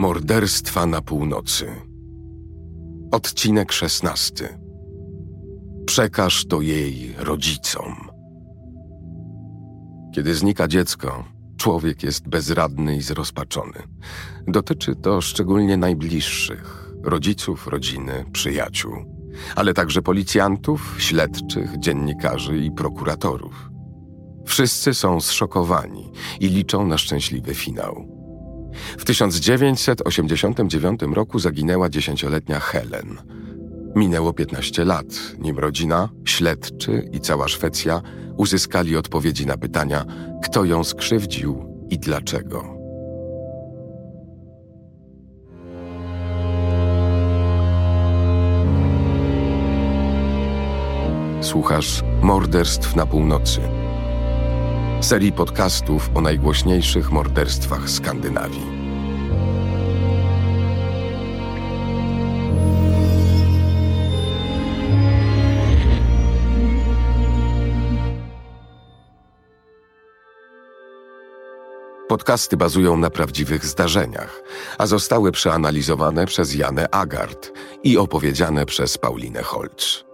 Morderstwa na północy. Odcinek szesnasty. Przekaż to jej rodzicom. Kiedy znika dziecko, człowiek jest bezradny i zrozpaczony. Dotyczy to szczególnie najbliższych rodziców, rodziny, przyjaciół, ale także policjantów, śledczych, dziennikarzy i prokuratorów. Wszyscy są zszokowani i liczą na szczęśliwy finał. W 1989 roku zaginęła dziesięcioletnia Helen. Minęło 15 lat, nim rodzina, śledczy i cała Szwecja uzyskali odpowiedzi na pytania, kto ją skrzywdził i dlaczego. Słuchasz Morderstw na północy serii podcastów o najgłośniejszych morderstwach Skandynawii. Podcasty bazują na prawdziwych zdarzeniach, a zostały przeanalizowane przez Janę Agard i opowiedziane przez Paulinę Holz.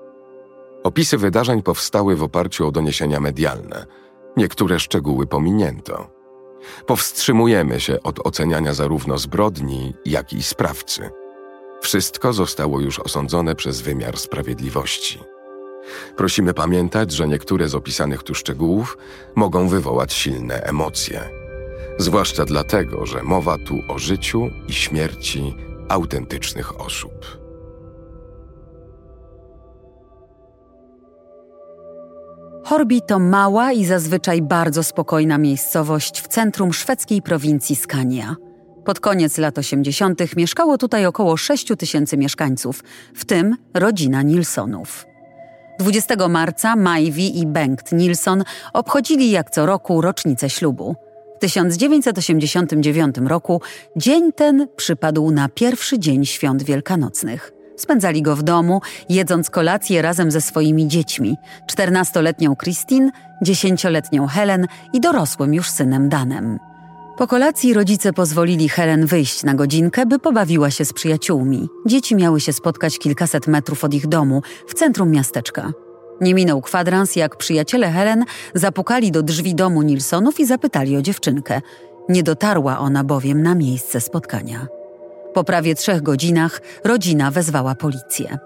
Opisy wydarzeń powstały w oparciu o doniesienia medialne – Niektóre szczegóły pominięto. Powstrzymujemy się od oceniania zarówno zbrodni, jak i sprawcy. Wszystko zostało już osądzone przez wymiar sprawiedliwości. Prosimy pamiętać, że niektóre z opisanych tu szczegółów mogą wywołać silne emocje. Zwłaszcza dlatego, że mowa tu o życiu i śmierci autentycznych osób. Horbi to mała i zazwyczaj bardzo spokojna miejscowość w centrum szwedzkiej prowincji Skania. Pod koniec lat 80. mieszkało tutaj około 6 tysięcy mieszkańców, w tym rodzina Nilsonów. 20 marca Majwi i Bengt Nilsson obchodzili jak co roku rocznicę ślubu. W 1989 roku dzień ten przypadł na pierwszy dzień świąt wielkanocnych. Spędzali go w domu, jedząc kolację razem ze swoimi dziećmi: czternastoletnią Christine, dziesięcioletnią Helen i dorosłym już synem Danem. Po kolacji rodzice pozwolili Helen wyjść na godzinkę, by pobawiła się z przyjaciółmi. Dzieci miały się spotkać kilkaset metrów od ich domu, w centrum miasteczka. Nie minął kwadrans, jak przyjaciele Helen zapukali do drzwi domu Nilsonów i zapytali o dziewczynkę. Nie dotarła ona bowiem na miejsce spotkania. Po prawie trzech godzinach rodzina wezwała policję.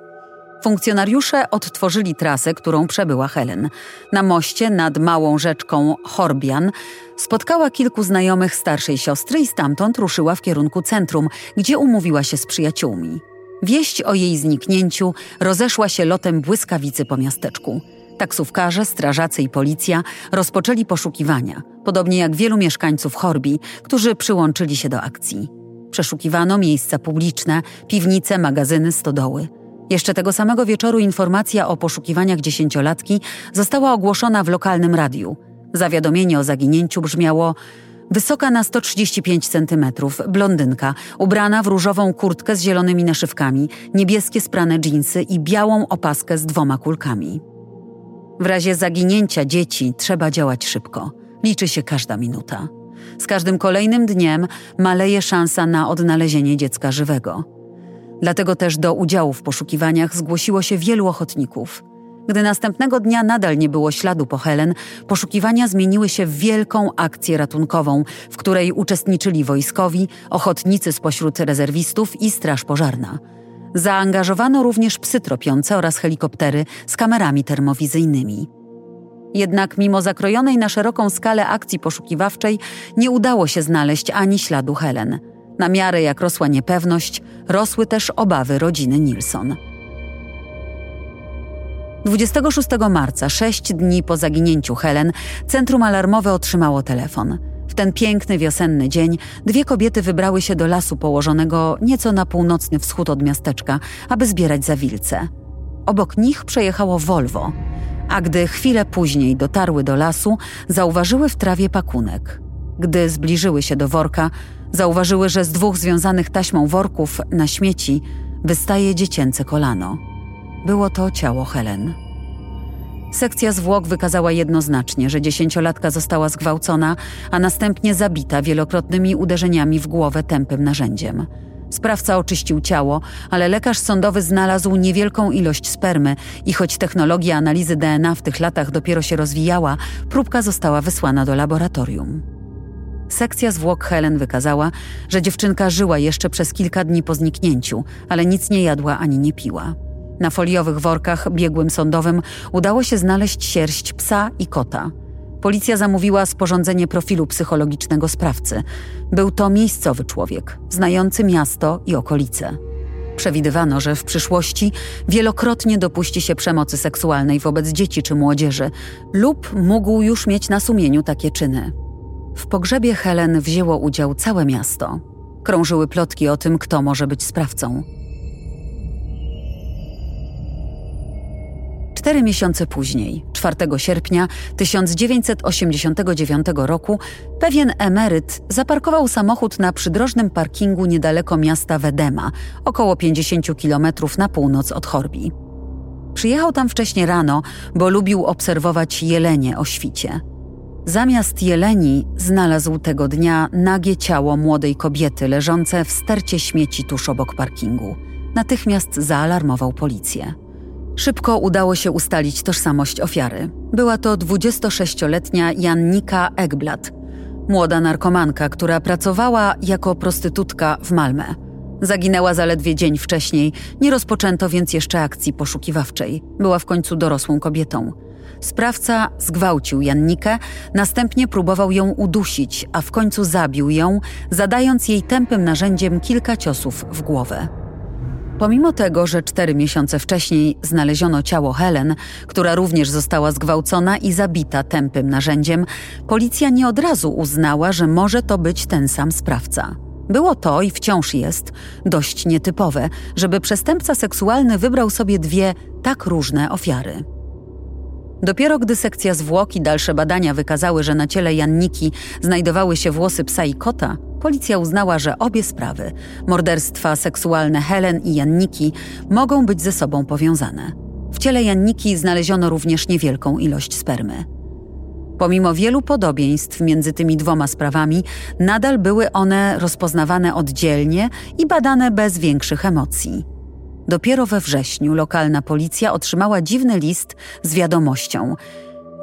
Funkcjonariusze odtworzyli trasę, którą przebyła Helen. Na moście nad małą rzeczką Horbian spotkała kilku znajomych starszej siostry i stamtąd ruszyła w kierunku centrum, gdzie umówiła się z przyjaciółmi. Wieść o jej zniknięciu rozeszła się lotem błyskawicy po miasteczku. Taksówkarze, strażacy i policja rozpoczęli poszukiwania, podobnie jak wielu mieszkańców Horbi, którzy przyłączyli się do akcji. Przeszukiwano miejsca publiczne, piwnice, magazyny, stodoły. Jeszcze tego samego wieczoru informacja o poszukiwaniach dziesięciolatki została ogłoszona w lokalnym radiu. Zawiadomienie o zaginięciu brzmiało Wysoka na 135 cm, blondynka, ubrana w różową kurtkę z zielonymi naszywkami, niebieskie sprane dżinsy i białą opaskę z dwoma kulkami. W razie zaginięcia dzieci trzeba działać szybko. Liczy się każda minuta. Z każdym kolejnym dniem maleje szansa na odnalezienie dziecka żywego. Dlatego też do udziału w poszukiwaniach zgłosiło się wielu ochotników. Gdy następnego dnia nadal nie było śladu po Helen, poszukiwania zmieniły się w wielką akcję ratunkową, w której uczestniczyli wojskowi, ochotnicy spośród rezerwistów i straż pożarna. Zaangażowano również psy tropiące oraz helikoptery z kamerami termowizyjnymi. Jednak mimo zakrojonej na szeroką skalę akcji poszukiwawczej nie udało się znaleźć ani śladu Helen. Na miarę jak rosła niepewność, rosły też obawy rodziny Nilsson. 26 marca, sześć dni po zaginięciu Helen, centrum alarmowe otrzymało telefon. W ten piękny wiosenny dzień dwie kobiety wybrały się do lasu położonego nieco na północny wschód od miasteczka, aby zbierać zawilce. Obok nich przejechało Volvo a gdy chwilę później dotarły do lasu, zauważyły w trawie pakunek. Gdy zbliżyły się do worka, zauważyły, że z dwóch związanych taśmą worków na śmieci wystaje dziecięce kolano. Było to ciało Helen. Sekcja zwłok wykazała jednoznacznie, że dziesięciolatka została zgwałcona, a następnie zabita wielokrotnymi uderzeniami w głowę tępym narzędziem. Sprawca oczyścił ciało, ale lekarz sądowy znalazł niewielką ilość spermy i choć technologia analizy DNA w tych latach dopiero się rozwijała, próbka została wysłana do laboratorium. Sekcja zwłok Helen wykazała, że dziewczynka żyła jeszcze przez kilka dni po zniknięciu, ale nic nie jadła ani nie piła. Na foliowych workach biegłym sądowym udało się znaleźć sierść psa i kota. Policja zamówiła sporządzenie profilu psychologicznego sprawcy. Był to miejscowy człowiek, znający miasto i okolice. Przewidywano, że w przyszłości wielokrotnie dopuści się przemocy seksualnej wobec dzieci czy młodzieży, lub mógł już mieć na sumieniu takie czyny. W pogrzebie Helen wzięło udział całe miasto. Krążyły plotki o tym, kto może być sprawcą. Cztery miesiące później, 4 sierpnia 1989 roku, pewien emeryt zaparkował samochód na przydrożnym parkingu niedaleko miasta Wedema, około 50 kilometrów na północ od Horbi. Przyjechał tam wcześnie rano, bo lubił obserwować jelenie o świcie. Zamiast jeleni znalazł tego dnia nagie ciało młodej kobiety leżące w stercie śmieci tuż obok parkingu. Natychmiast zaalarmował policję. Szybko udało się ustalić tożsamość ofiary. Była to 26-letnia Jannika Egblad, młoda narkomanka, która pracowała jako prostytutka w Malmę. Zaginęła zaledwie dzień wcześniej, nie rozpoczęto więc jeszcze akcji poszukiwawczej. Była w końcu dorosłą kobietą. Sprawca zgwałcił Jannikę, następnie próbował ją udusić, a w końcu zabił ją, zadając jej tępym narzędziem kilka ciosów w głowę. Pomimo tego, że cztery miesiące wcześniej znaleziono ciało Helen, która również została zgwałcona i zabita tępym narzędziem, policja nie od razu uznała, że może to być ten sam sprawca. Było to i wciąż jest dość nietypowe, żeby przestępca seksualny wybrał sobie dwie tak różne ofiary. Dopiero gdy sekcja zwłok i dalsze badania wykazały, że na ciele Janniki znajdowały się włosy psa i kota, policja uznała, że obie sprawy morderstwa seksualne Helen i Janniki mogą być ze sobą powiązane. W ciele Janniki znaleziono również niewielką ilość spermy. Pomimo wielu podobieństw między tymi dwoma sprawami, nadal były one rozpoznawane oddzielnie i badane bez większych emocji. Dopiero we wrześniu lokalna policja otrzymała dziwny list z wiadomością: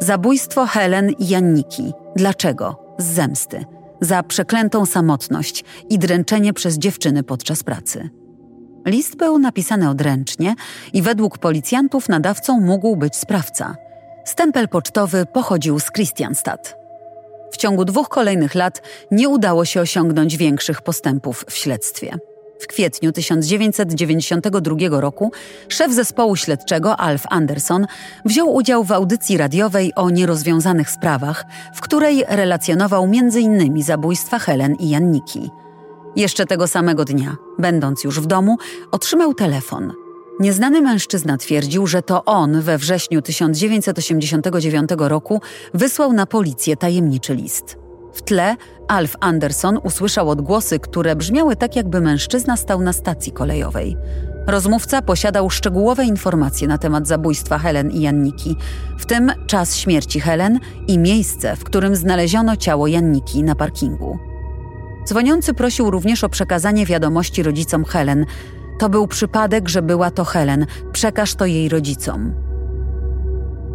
Zabójstwo Helen i Janniki. Dlaczego? Z zemsty. Za przeklętą samotność i dręczenie przez dziewczyny podczas pracy. List był napisany odręcznie i według policjantów nadawcą mógł być sprawca. Stempel pocztowy pochodził z Christianstadt. W ciągu dwóch kolejnych lat nie udało się osiągnąć większych postępów w śledztwie. W kwietniu 1992 roku szef zespołu śledczego Alf Anderson wziął udział w audycji radiowej o nierozwiązanych sprawach, w której relacjonował m.in. zabójstwa Helen i Janniki. Jeszcze tego samego dnia, będąc już w domu, otrzymał telefon. Nieznany mężczyzna twierdził, że to on we wrześniu 1989 roku wysłał na policję tajemniczy list. W tle Alf Anderson usłyszał odgłosy, które brzmiały tak, jakby mężczyzna stał na stacji kolejowej. Rozmówca posiadał szczegółowe informacje na temat zabójstwa Helen i Janniki, w tym czas śmierci Helen i miejsce, w którym znaleziono ciało Janniki na parkingu. Dzwoniący prosił również o przekazanie wiadomości rodzicom Helen. To był przypadek, że była to Helen. Przekaż to jej rodzicom.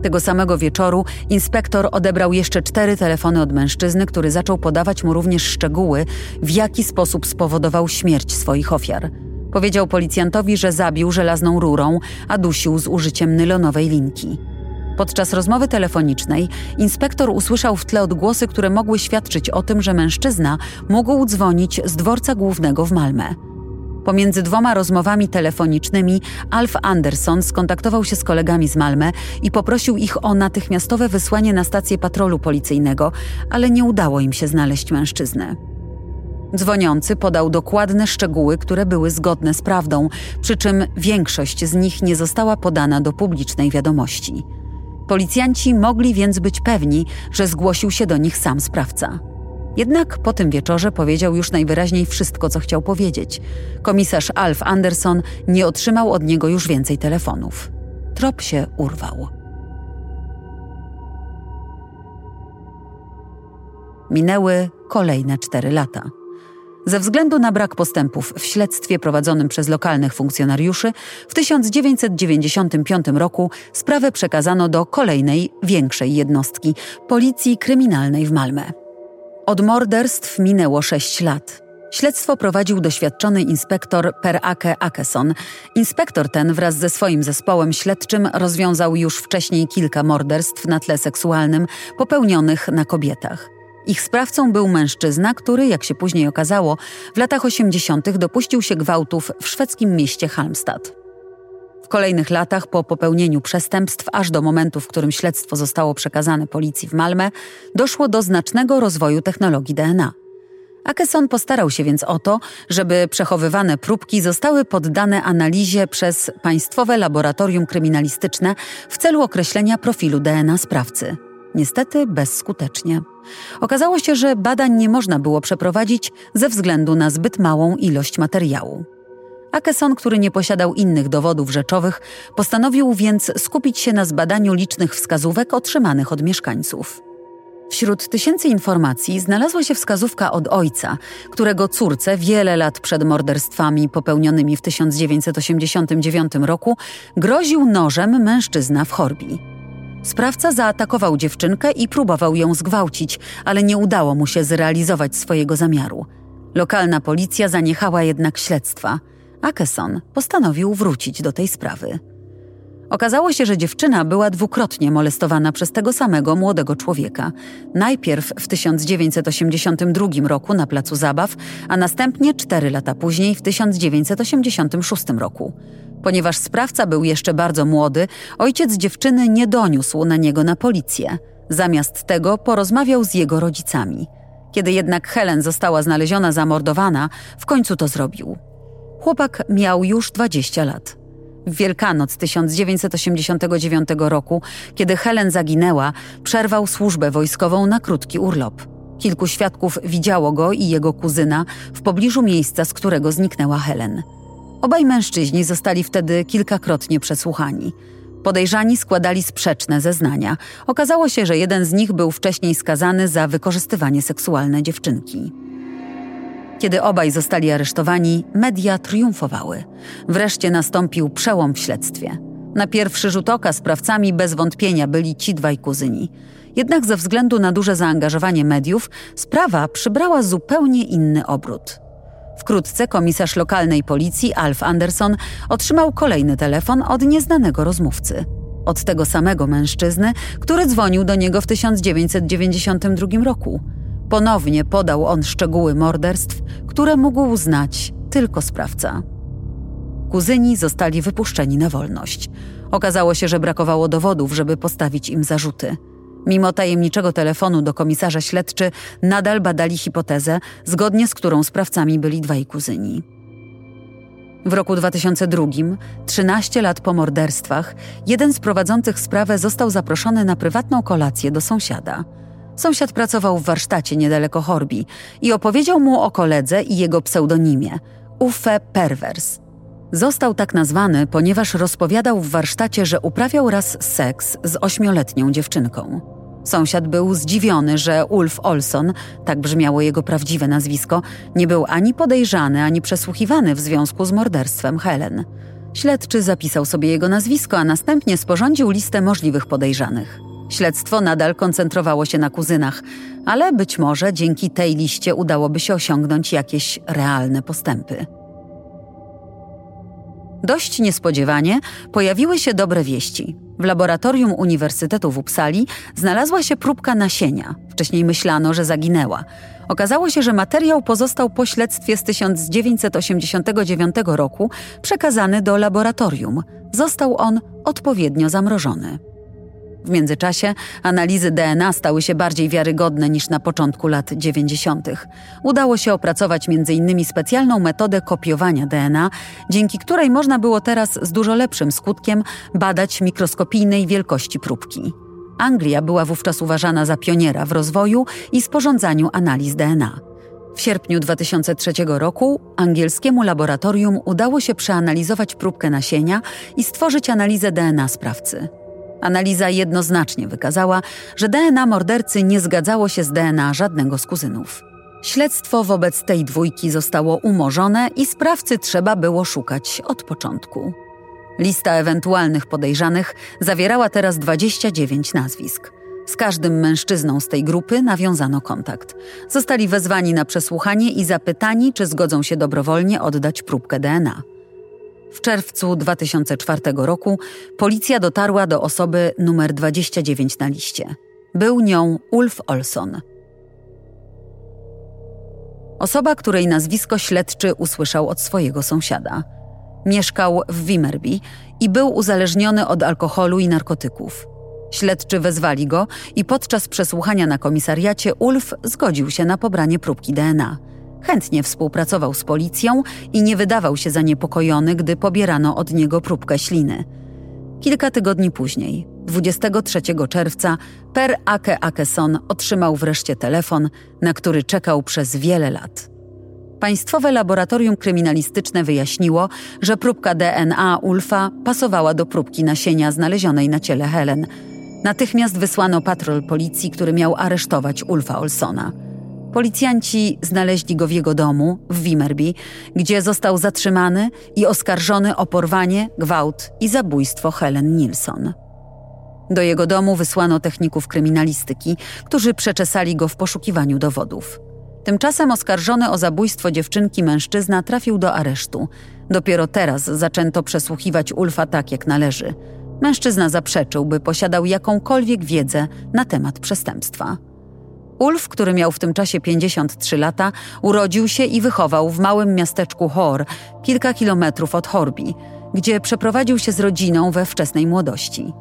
Tego samego wieczoru inspektor odebrał jeszcze cztery telefony od mężczyzny, który zaczął podawać mu również szczegóły, w jaki sposób spowodował śmierć swoich ofiar. Powiedział policjantowi, że zabił żelazną rurą, a dusił z użyciem nylonowej linki. Podczas rozmowy telefonicznej inspektor usłyszał w tle odgłosy, które mogły świadczyć o tym, że mężczyzna mógł dzwonić z dworca głównego w Malmę. Pomiędzy dwoma rozmowami telefonicznymi Alf Anderson skontaktował się z kolegami z Malmę i poprosił ich o natychmiastowe wysłanie na stację patrolu policyjnego, ale nie udało im się znaleźć mężczyzny. Dzwoniący podał dokładne szczegóły, które były zgodne z prawdą, przy czym większość z nich nie została podana do publicznej wiadomości. Policjanci mogli więc być pewni, że zgłosił się do nich sam sprawca. Jednak po tym wieczorze powiedział już najwyraźniej wszystko, co chciał powiedzieć. Komisarz Alf Anderson nie otrzymał od niego już więcej telefonów. Trop się urwał. Minęły kolejne cztery lata. Ze względu na brak postępów w śledztwie prowadzonym przez lokalnych funkcjonariuszy, w 1995 roku sprawę przekazano do kolejnej, większej jednostki Policji Kryminalnej w Malmę. Od morderstw minęło sześć lat. Śledztwo prowadził doświadczony inspektor Per Ake Akeson. Inspektor ten wraz ze swoim zespołem śledczym rozwiązał już wcześniej kilka morderstw na tle seksualnym popełnionych na kobietach. Ich sprawcą był mężczyzna, który, jak się później okazało, w latach 80. dopuścił się gwałtów w szwedzkim mieście Halmstad. Kolejnych latach, po popełnieniu przestępstw, aż do momentu, w którym śledztwo zostało przekazane policji w Malmę, doszło do znacznego rozwoju technologii DNA. Akeson postarał się więc o to, żeby przechowywane próbki zostały poddane analizie przez Państwowe Laboratorium Kryminalistyczne w celu określenia profilu DNA sprawcy. Niestety bezskutecznie. Okazało się, że badań nie można było przeprowadzić ze względu na zbyt małą ilość materiału. Akeson, który nie posiadał innych dowodów rzeczowych, postanowił więc skupić się na zbadaniu licznych wskazówek otrzymanych od mieszkańców. Wśród tysięcy informacji znalazła się wskazówka od ojca, którego córce wiele lat przed morderstwami popełnionymi w 1989 roku groził nożem mężczyzna w Horbii. Sprawca zaatakował dziewczynkę i próbował ją zgwałcić, ale nie udało mu się zrealizować swojego zamiaru. Lokalna policja zaniechała jednak śledztwa. Akeson postanowił wrócić do tej sprawy. Okazało się, że dziewczyna była dwukrotnie molestowana przez tego samego młodego człowieka. Najpierw w 1982 roku na placu zabaw, a następnie cztery lata później w 1986 roku. Ponieważ sprawca był jeszcze bardzo młody, ojciec dziewczyny nie doniósł na niego na policję. Zamiast tego porozmawiał z jego rodzicami. Kiedy jednak Helen została znaleziona zamordowana, w końcu to zrobił. Chłopak miał już 20 lat. W Wielkanoc 1989 roku, kiedy Helen zaginęła, przerwał służbę wojskową na krótki urlop. Kilku świadków widziało go i jego kuzyna w pobliżu miejsca, z którego zniknęła Helen. Obaj mężczyźni zostali wtedy kilkakrotnie przesłuchani. Podejrzani składali sprzeczne zeznania. Okazało się, że jeden z nich był wcześniej skazany za wykorzystywanie seksualne dziewczynki. Kiedy obaj zostali aresztowani, media triumfowały. Wreszcie nastąpił przełom w śledztwie. Na pierwszy rzut oka sprawcami bez wątpienia byli ci dwaj kuzyni. Jednak ze względu na duże zaangażowanie mediów, sprawa przybrała zupełnie inny obrót. Wkrótce komisarz lokalnej policji Alf Anderson otrzymał kolejny telefon od nieznanego rozmówcy. Od tego samego mężczyzny, który dzwonił do niego w 1992 roku. Ponownie podał on szczegóły morderstw, które mógł znać tylko sprawca. Kuzyni zostali wypuszczeni na wolność. Okazało się, że brakowało dowodów, żeby postawić im zarzuty. Mimo tajemniczego telefonu do komisarza śledczy nadal badali hipotezę, zgodnie z którą sprawcami byli dwaj kuzyni. W roku 2002, 13 lat po morderstwach, jeden z prowadzących sprawę został zaproszony na prywatną kolację do sąsiada. Sąsiad pracował w warsztacie niedaleko Horbi i opowiedział mu o koledze i jego pseudonimie Uffe Pervers. Został tak nazwany, ponieważ rozpowiadał w warsztacie, że uprawiał raz seks z ośmioletnią dziewczynką. Sąsiad był zdziwiony, że Ulf Olson, tak brzmiało jego prawdziwe nazwisko, nie był ani podejrzany, ani przesłuchiwany w związku z morderstwem Helen. Śledczy zapisał sobie jego nazwisko, a następnie sporządził listę możliwych podejrzanych. Śledztwo nadal koncentrowało się na kuzynach, ale być może dzięki tej liście udałoby się osiągnąć jakieś realne postępy. Dość niespodziewanie pojawiły się dobre wieści. W laboratorium Uniwersytetu w Uppsali znalazła się próbka nasienia. Wcześniej myślano, że zaginęła. Okazało się, że materiał pozostał po śledztwie z 1989 roku przekazany do laboratorium. Został on odpowiednio zamrożony. W międzyczasie analizy DNA stały się bardziej wiarygodne niż na początku lat 90. Udało się opracować m.in. specjalną metodę kopiowania DNA, dzięki której można było teraz z dużo lepszym skutkiem badać mikroskopijnej wielkości próbki. Anglia była wówczas uważana za pioniera w rozwoju i sporządzaniu analiz DNA. W sierpniu 2003 roku angielskiemu laboratorium udało się przeanalizować próbkę nasienia i stworzyć analizę DNA sprawcy. Analiza jednoznacznie wykazała, że DNA mordercy nie zgadzało się z DNA żadnego z kuzynów. Śledztwo wobec tej dwójki zostało umorzone i sprawcy trzeba było szukać od początku. Lista ewentualnych podejrzanych zawierała teraz 29 nazwisk. Z każdym mężczyzną z tej grupy nawiązano kontakt. Zostali wezwani na przesłuchanie i zapytani, czy zgodzą się dobrowolnie oddać próbkę DNA. W czerwcu 2004 roku policja dotarła do osoby numer 29 na liście. Był nią Ulf Olson. Osoba, której nazwisko śledczy usłyszał od swojego sąsiada. Mieszkał w Wimmerby i był uzależniony od alkoholu i narkotyków. Śledczy wezwali go i podczas przesłuchania na komisariacie Ulf zgodził się na pobranie próbki DNA. Chętnie współpracował z policją i nie wydawał się zaniepokojony, gdy pobierano od niego próbkę śliny. Kilka tygodni później, 23 czerwca, Per Ake Akeson otrzymał wreszcie telefon, na który czekał przez wiele lat. Państwowe Laboratorium Kryminalistyczne wyjaśniło, że próbka DNA Ulfa pasowała do próbki nasienia znalezionej na ciele Helen. Natychmiast wysłano patrol policji, który miał aresztować Ulfa Olsona. Policjanci znaleźli go w jego domu w Wimmerby, gdzie został zatrzymany i oskarżony o porwanie, gwałt i zabójstwo Helen Nilsson. Do jego domu wysłano techników kryminalistyki, którzy przeczesali go w poszukiwaniu dowodów. Tymczasem oskarżony o zabójstwo dziewczynki mężczyzna trafił do aresztu. Dopiero teraz zaczęto przesłuchiwać Ulfa tak jak należy. Mężczyzna zaprzeczył, by posiadał jakąkolwiek wiedzę na temat przestępstwa. Ulf, który miał w tym czasie 53 lata, urodził się i wychował w małym miasteczku Hor, kilka kilometrów od Horbi, gdzie przeprowadził się z rodziną we wczesnej młodości.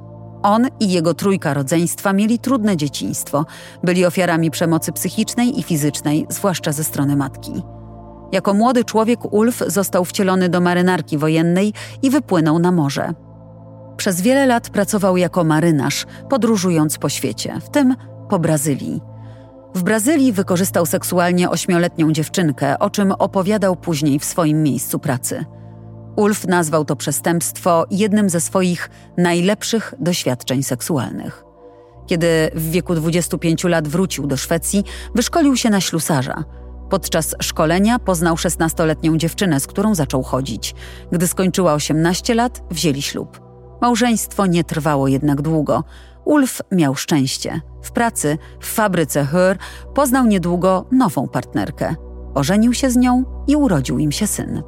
On i jego trójka rodzeństwa mieli trudne dzieciństwo, byli ofiarami przemocy psychicznej i fizycznej, zwłaszcza ze strony matki. Jako młody człowiek Ulf został wcielony do marynarki wojennej i wypłynął na morze. Przez wiele lat pracował jako marynarz, podróżując po świecie, w tym po Brazylii. W Brazylii wykorzystał seksualnie ośmioletnią dziewczynkę, o czym opowiadał później w swoim miejscu pracy. Ulf nazwał to przestępstwo jednym ze swoich najlepszych doświadczeń seksualnych. Kiedy w wieku 25 lat wrócił do Szwecji, wyszkolił się na ślusarza. Podczas szkolenia poznał 16-letnią dziewczynę, z którą zaczął chodzić. Gdy skończyła 18 lat, wzięli ślub. Małżeństwo nie trwało jednak długo. Ulf miał szczęście. W pracy, w fabryce Hör, poznał niedługo nową partnerkę. Ożenił się z nią i urodził im się syn.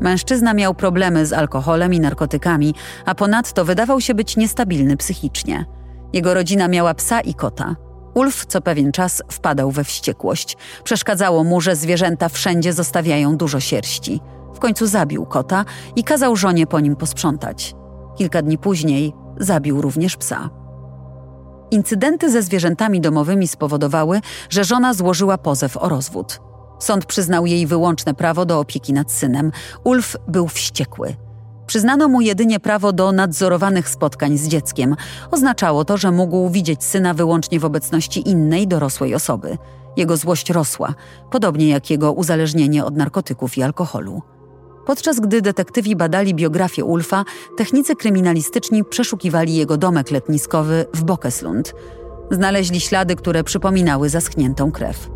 Mężczyzna miał problemy z alkoholem i narkotykami, a ponadto wydawał się być niestabilny psychicznie. Jego rodzina miała psa i kota. Ulf co pewien czas wpadał we wściekłość. Przeszkadzało mu, że zwierzęta wszędzie zostawiają dużo sierści. W końcu zabił kota i kazał żonie po nim posprzątać. Kilka dni później zabił również psa. Incydenty ze zwierzętami domowymi spowodowały, że żona złożyła pozew o rozwód. Sąd przyznał jej wyłączne prawo do opieki nad synem. Ulf był wściekły. Przyznano mu jedynie prawo do nadzorowanych spotkań z dzieckiem. Oznaczało to, że mógł widzieć syna wyłącznie w obecności innej dorosłej osoby. Jego złość rosła, podobnie jak jego uzależnienie od narkotyków i alkoholu. Podczas gdy detektywi badali biografię Ulfa, technicy kryminalistyczni przeszukiwali jego domek letniskowy w Bokeslund. Znaleźli ślady, które przypominały zaschniętą krew.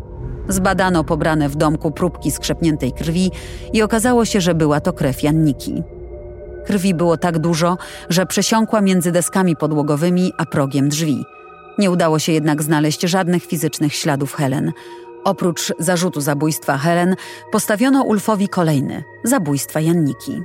Zbadano pobrane w domku próbki skrzepniętej krwi i okazało się, że była to krew Janniki. Krwi było tak dużo, że przesiąkła między deskami podłogowymi a progiem drzwi. Nie udało się jednak znaleźć żadnych fizycznych śladów Helen. Oprócz zarzutu zabójstwa Helen, postawiono Ulfowi kolejny zabójstwa Janniki.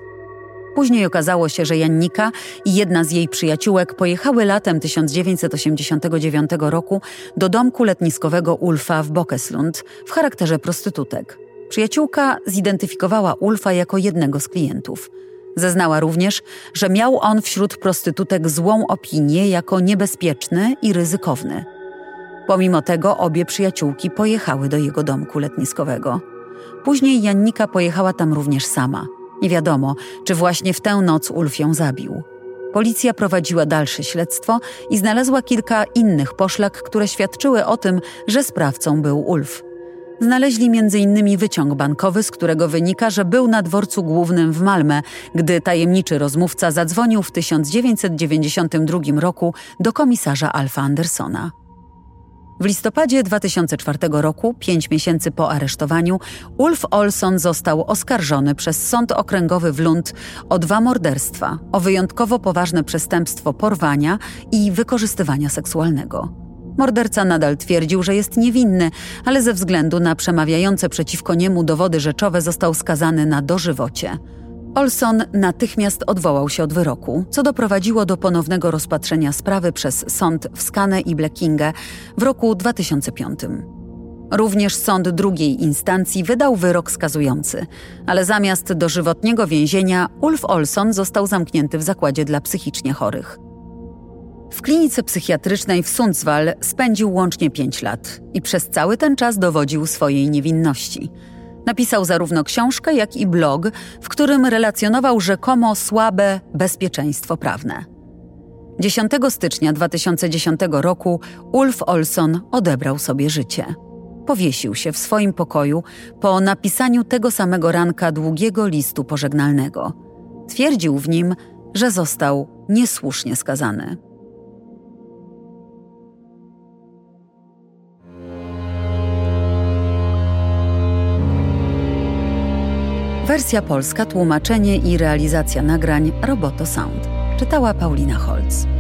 Później okazało się, że Jannika i jedna z jej przyjaciółek pojechały latem 1989 roku do domku letniskowego Ulfa w Bokeslund w charakterze prostytutek. Przyjaciółka zidentyfikowała Ulfa jako jednego z klientów. Zeznała również, że miał on wśród prostytutek złą opinię jako niebezpieczny i ryzykowny. Pomimo tego obie przyjaciółki pojechały do jego domku letniskowego. Później Jannika pojechała tam również sama – nie wiadomo, czy właśnie w tę noc Ulf ją zabił. Policja prowadziła dalsze śledztwo i znalazła kilka innych poszlak, które świadczyły o tym, że sprawcą był Ulf. Znaleźli m.in. wyciąg bankowy, z którego wynika, że był na dworcu głównym w Malmę, gdy tajemniczy rozmówca zadzwonił w 1992 roku do komisarza Alfa Andersona. W listopadzie 2004 roku, pięć miesięcy po aresztowaniu, Ulf Olson został oskarżony przez Sąd Okręgowy w Lund o dwa morderstwa, o wyjątkowo poważne przestępstwo porwania i wykorzystywania seksualnego. Morderca nadal twierdził, że jest niewinny, ale ze względu na przemawiające przeciwko niemu dowody rzeczowe został skazany na dożywocie. Olson natychmiast odwołał się od wyroku, co doprowadziło do ponownego rozpatrzenia sprawy przez sąd w Skane i Blekinge w roku 2005. Również sąd drugiej instancji wydał wyrok skazujący, ale zamiast dożywotniego więzienia Ulf Olson został zamknięty w zakładzie dla psychicznie chorych. W klinice psychiatrycznej w Sundsvall spędził łącznie pięć lat i przez cały ten czas dowodził swojej niewinności – Napisał zarówno książkę, jak i blog, w którym relacjonował rzekomo słabe bezpieczeństwo prawne. 10 stycznia 2010 roku Ulf Olson odebrał sobie życie. Powiesił się w swoim pokoju po napisaniu tego samego ranka długiego listu pożegnalnego. Twierdził w nim, że został niesłusznie skazany. Wersja polska, tłumaczenie i realizacja nagrań Roboto Sound. Czytała Paulina Holz.